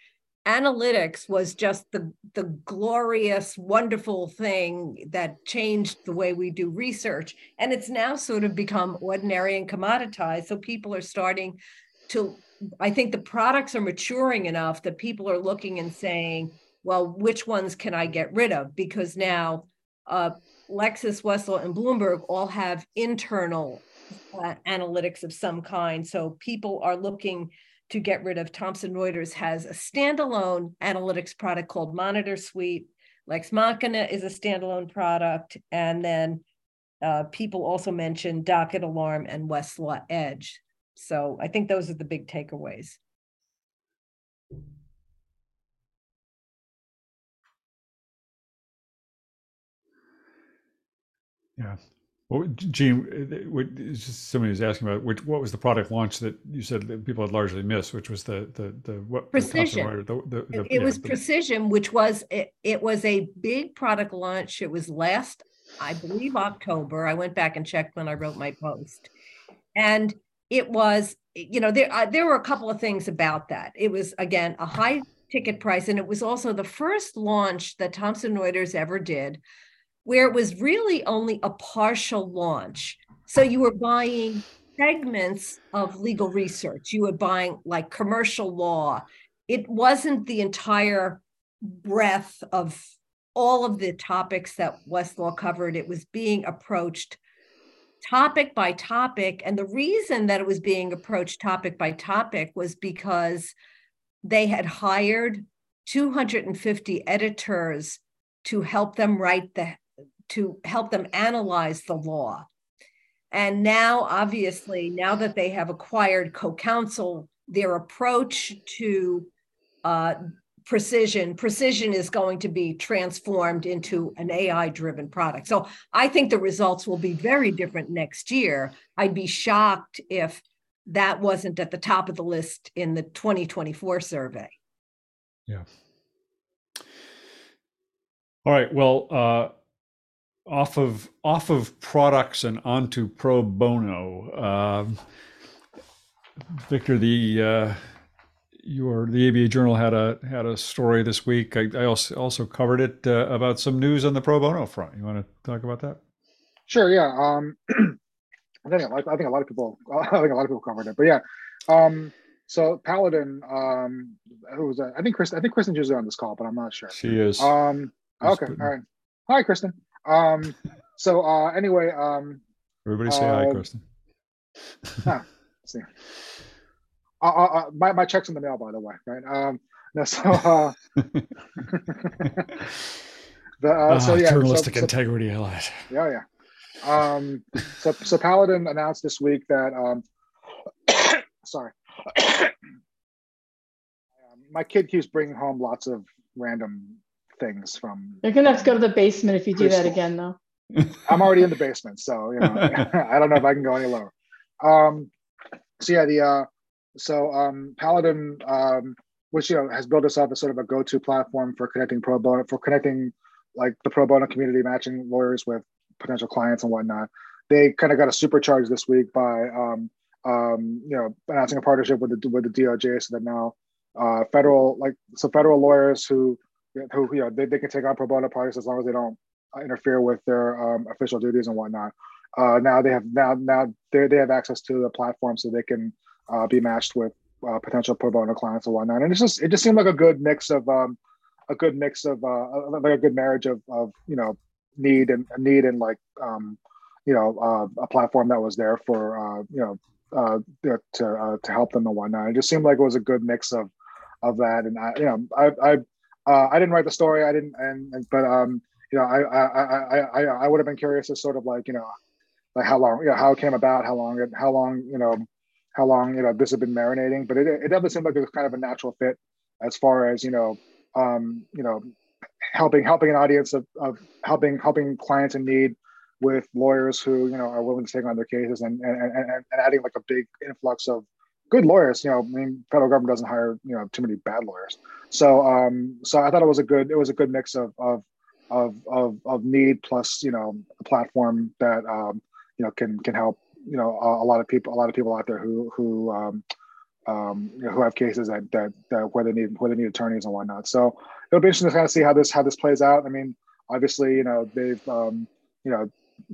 analytics was just the the glorious wonderful thing that changed the way we do research. And it's now sort of become ordinary and commoditized. So people are starting to i think the products are maturing enough that people are looking and saying well which ones can i get rid of? Because now uh, Lexis, Westlaw, and Bloomberg all have internal uh, analytics of some kind. So people are looking to get rid of Thomson Reuters has a standalone analytics product called Monitor Suite. Lex Machina is a standalone product. And then uh, people also mentioned Docket Alarm and Westlaw Edge. So I think those are the big takeaways. Yeah. Well, Jean, uh, what, just somebody was asking about which, what was the product launch that you said that people had largely missed, which was the the the what Precision. The, the, the, It, yeah, was Precision, which was it, it was a big product launch. It was last, I believe, October. I went back and checked when I wrote my post, and it was you know there uh, there were a couple of things about that. It was again a high ticket price, and it was also the first launch that Thomson Reuters ever did, where it was really only a partial launch. So you were buying segments of legal research. You were buying like commercial law. It wasn't the entire breadth of all of the topics that Westlaw covered. It was being approached topic by topic. And the reason that it was being approached topic by topic was because they had hired 250 editors to help them write the to help them analyze the law. And now, obviously, now that they have acquired CoCounsel, their approach to uh, precision precision is going to be transformed into an ai driven product. So i think the results will be very different next year. I'd be shocked if that wasn't at the top of the list in the 2024 survey. Yeah. All right well uh off of off of products and onto pro bono um victor the uh your the ABA Journal had a had a story this week. I, I also also covered it uh, about some news on the pro bono front. You want to talk about that? Sure. Yeah. Um, I think I think a lot of people I think a lot of people covered it, but yeah. Um, so Paladin, um, who was that? I think Chris. I think Kristen is on this call, but I'm not sure. She is. Um. Okay. All right. Hi, Kristen. Um. So uh. Anyway. Um. Everybody say uh, hi, Kristen. Huh, see. Uh, uh, uh, my, my check's in the mail, by the way, right? Um, no, so, uh, the, uh, so yeah, journalistic so, integrity, I like. Yeah, yeah. Um, so, so Paladin announced this week that, um, sorry, um, my kid keeps bringing home lots of random things from. You're gonna have to go to the basement if you do that again, though. I'm already in the basement, so you know, I don't know if I can go any lower. Um, so yeah, the uh, so um, Paladin, um, which you know has built us up as sort of a go-to platform for connecting pro bono, for connecting like the pro bono community, matching lawyers with potential clients and whatnot. They kind of got a supercharge this week by um, um, you know announcing a partnership with the with the DOJ, so that now uh, federal like so federal lawyers who who you know they, they can take on pro bono projects as long as they don't interfere with their um, official duties and whatnot. Uh, now they have now now they, they have access to the platform so they can uh, be matched with uh, potential pro bono clients and whatnot. And it's just it just seemed like a good mix of um, a good mix of uh, like a good marriage of of you know need and need and like um, you know uh, a platform that was there for uh, you know uh, to uh, to help them and whatnot. It just seemed like it was a good mix of of that. And I you know I I uh, I didn't write the story. I didn't and, and but um you know I I I I I would have been curious to sort of like you know like how long you know how it came about, how long it how long you know how long you know this had been marinating, but it, it definitely seemed like it was kind of a natural fit as far as you know, um, you know, helping helping an audience of, of helping helping clients in need with lawyers who you know are willing to take on their cases and and, and, and adding like a big influx of good lawyers. You know, I mean, federal government doesn't hire you know too many bad lawyers. So um, so I thought it was a good it was a good mix of of of of, of need plus you know a platform that um, you know can can help you know a, a, lot of people a lot of people out there who who um, um, you know, who have cases that, that that where they need where they need attorneys and whatnot. So it'll be interesting to kind of see how this how this plays out. I mean, obviously, you know, they've um, you know,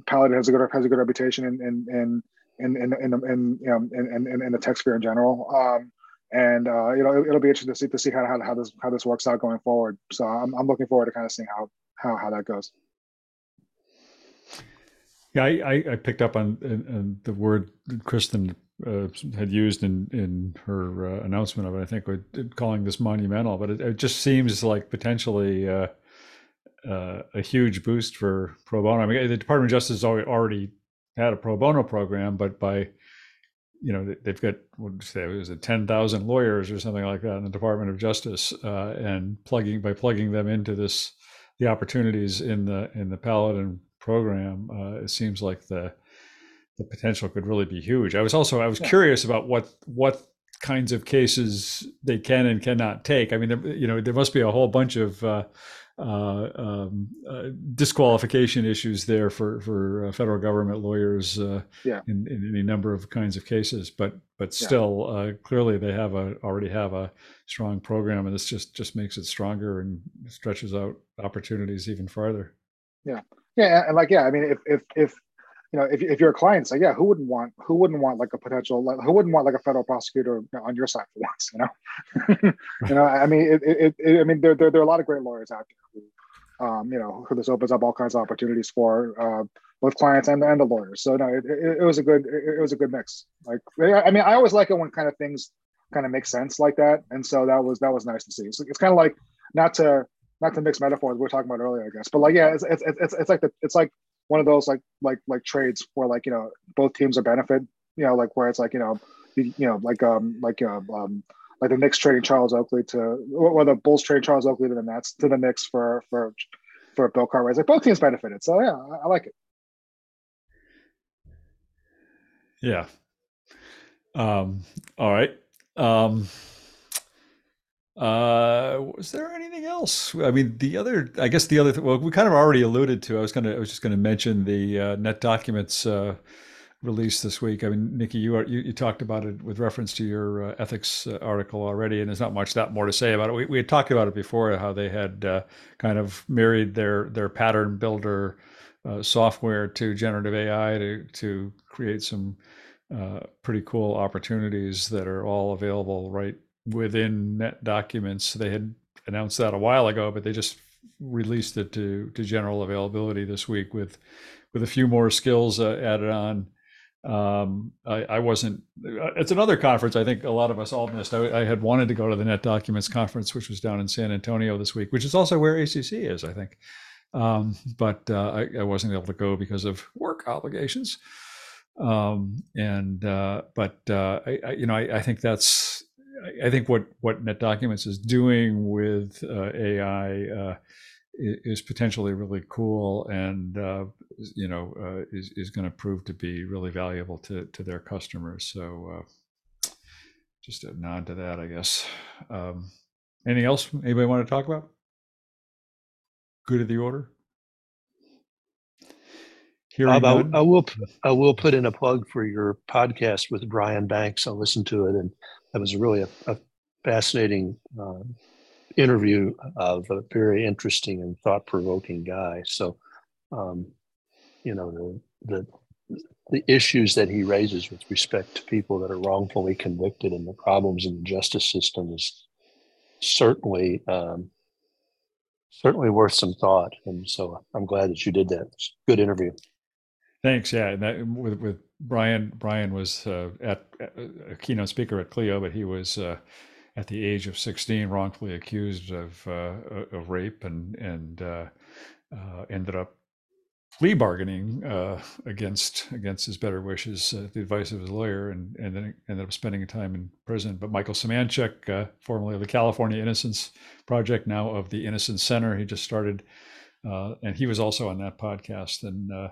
Paladin has a good has a good reputation in in in in in in, in you know in, in, in the tech sphere in general. Um, and uh, you know, it, will be interesting to see to see how, how how this how this works out going forward. So I'm I'm looking forward to kind of seeing how how how that goes. Yeah, I, I, picked up on, on the word Kristen uh, had used in in her uh, announcement of it. I think calling this monumental, but it, it just seems like potentially uh, uh a huge boost for pro bono. I mean, the Department of Justice is already had a pro bono program, but by you know they've got what say was it ten thousand lawyers or something like that in the Department of Justice, uh, and plugging by plugging them into this the opportunities in the in the Paladin program, uh, it seems like the the potential could really be huge. I was also I was yeah. curious about what what kinds of cases they can and cannot take. I mean, there, you know, there must be a whole bunch of uh, um, uh, disqualification issues there for for uh, federal government lawyers uh, yeah. in, in, any number of kinds of cases. But but still, yeah. Uh, clearly they have a already have a strong program, and this just just makes it stronger and stretches out opportunities even farther. Yeah, yeah, and like yeah, I mean, if if if you know, if, if you're a client, say, yeah, who wouldn't want who wouldn't want like a potential like, who wouldn't want like a federal prosecutor on your side for once, you know? you know, I mean, it, it, it, I mean, there, there there are a lot of great lawyers out there who, um, you know, who this opens up all kinds of opportunities for uh, both clients and and the lawyers. So no, it, it, it was a good it, was a good mix. Like, I mean, I always like it when kind of things kind of make sense like that, and so that was that was nice to see. So it's kind of like not to not to mix metaphors we were talking about earlier, I guess, but like yeah, it's it's it's, it's like the it's like one of those like like like trades where like you know both teams are benefit. You know, like where it's like you know you, you know like um like uh, um like the Knicks trading Charles Oakley to or the Bulls trading Charles Oakley to the Nets to the Knicks for for for Bill Cartwright. Like both teams benefited, so yeah, I, I like it. Yeah. Um. All right. Um. Uh, was there anything else? I mean, the other, I guess the other, th- well, we kind of already alluded to. I was gonna, I was just gonna mention the uh, Net Documents uh, release this week. I mean, Niki, you are you, you talked about it with reference to your uh, ethics uh, article already, and there's not much that more to say about it. We, we had talked about it before, how they had uh, kind of married their their pattern builder uh, software to generative AI to to create some uh, pretty cool opportunities that are all available right within net documents. They had announced that a while ago, but they just released it to to general availability this week with with a few more skills uh, added on. Um, I, I, wasn't. Uh, it's another conference. I think a lot of us all missed. I, I, had wanted to go to the Net Documents conference, which was down in San Antonio this week, which is also where ACC is, I think. Um, but uh, I, I, wasn't able to go because of work obligations. Um, and uh, but uh, I, you know, I, think that's I think what what Net Documents is doing with uh, AI uh, is potentially really cool, and uh, you know uh, is is going to prove to be really valuable to to their customers. So uh, just a nod to that, I guess. Um, anything else anybody want to talk about? Good of the order. Bob, I, I, will I will put in a plug for your podcast with Brian Banks. I'll listen to it and that was really a, a fascinating uh, interview of a very interesting and thought-provoking guy. So, um, you know, the, the the issues that he raises with respect to people that are wrongfully convicted and the problems in the justice system is certainly um, certainly worth some thought. And so I'm glad that you did that. good interview. Thanks. Yeah, and that, with with Brian, Brian was uh, at, a keynote speaker at Clio, but he was uh, at the age of 16 wrongfully accused of uh, of rape and and uh, uh, ended up plea bargaining uh, against against his better wishes, the advice of his lawyer, and and then ended up spending time in prison. But Michael Semanchik, formerly of the California Innocence Project, now of the Innocence Center, he just started, and he was also on that podcast and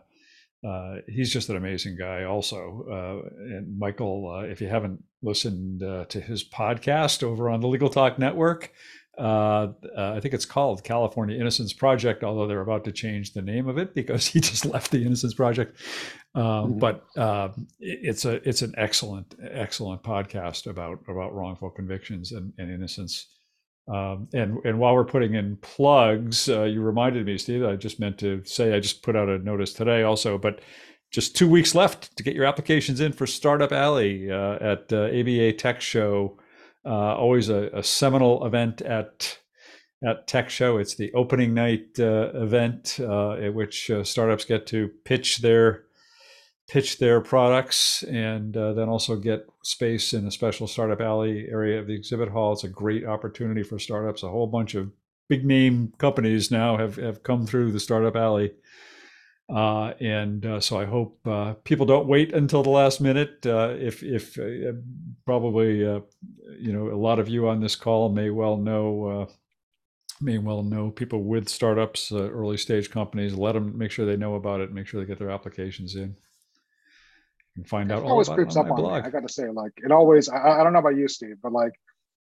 uh, he's just an amazing guy also uh, and michael uh, if you haven't listened uh, to his podcast over on the legal talk network uh, uh, i think it's called california innocence project although they're about to change the name of it because he just left the innocence project um, mm-hmm. but um, it's a it's an excellent excellent podcast about about wrongful convictions and, and innocence um, and and while we're putting in plugs, uh, you reminded me, Steve. I just meant to say I just put out a notice today, also, but just two weeks left to get your applications in for Startup Alley uh, at uh, ABA Tech Show. Uh, always a, a, seminal event at at Tech Show. It's the opening night uh, event uh, at which startups get to pitch their pitch their products and uh, then also get space in a special startup alley area of the exhibit hall. It's a great opportunity for startups. A whole bunch of big name companies now have, have come through the startup alley. Uh, and uh, so I hope uh, people don't wait until the last minute. Uh, if if uh, probably you know a lot of you on this call may well know may well know people with startups, early stage companies. Let them make sure they know about it. Make sure they get their applications in find out it always creeps up on blog. me. I got to say, like it always. I, I, don't know about you, Steve, but like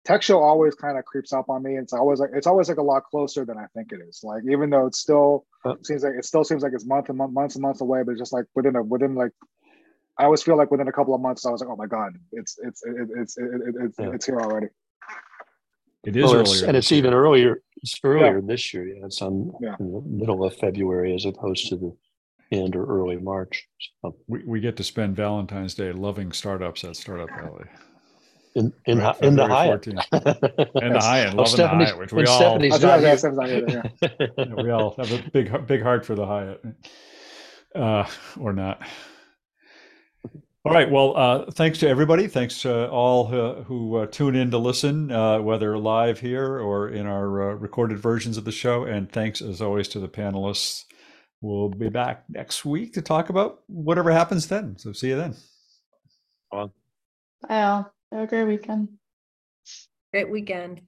tech show always kind of creeps up on me. It's always like it's always like a lot closer than I think it is. Like even though it's still it seems like it still seems like it's months and month, months and months away, but it's just like within a within like I always feel like within a couple of months I was like, oh my god, it's it's it, it's it, it, it's yeah. it's here already. It is well, earlier, and it's year. even earlier. It's earlier yeah. this year. Yeah, it's on yeah. the middle of February as opposed to the end or early March. So We, we get to spend Valentine's Day loving startups at Startup Valley. in in, Right, in the February Hyatt. 14th. And the Hyatt, Well, loving the Hyatt, which we all- Stephanie's I was not gonna here- say something like that, yeah. Yeah, we all have a big big heart for the Hyatt, uh, or not. All right. Well, uh, thanks to everybody. Thanks to all uh, who uh, tune in to listen, uh, whether live here or in our uh, recorded versions of the show. And thanks, as always, to the panelists. We'll be back next week to talk about whatever happens then. So see you then. Bye all. Have a great weekend. Great weekend.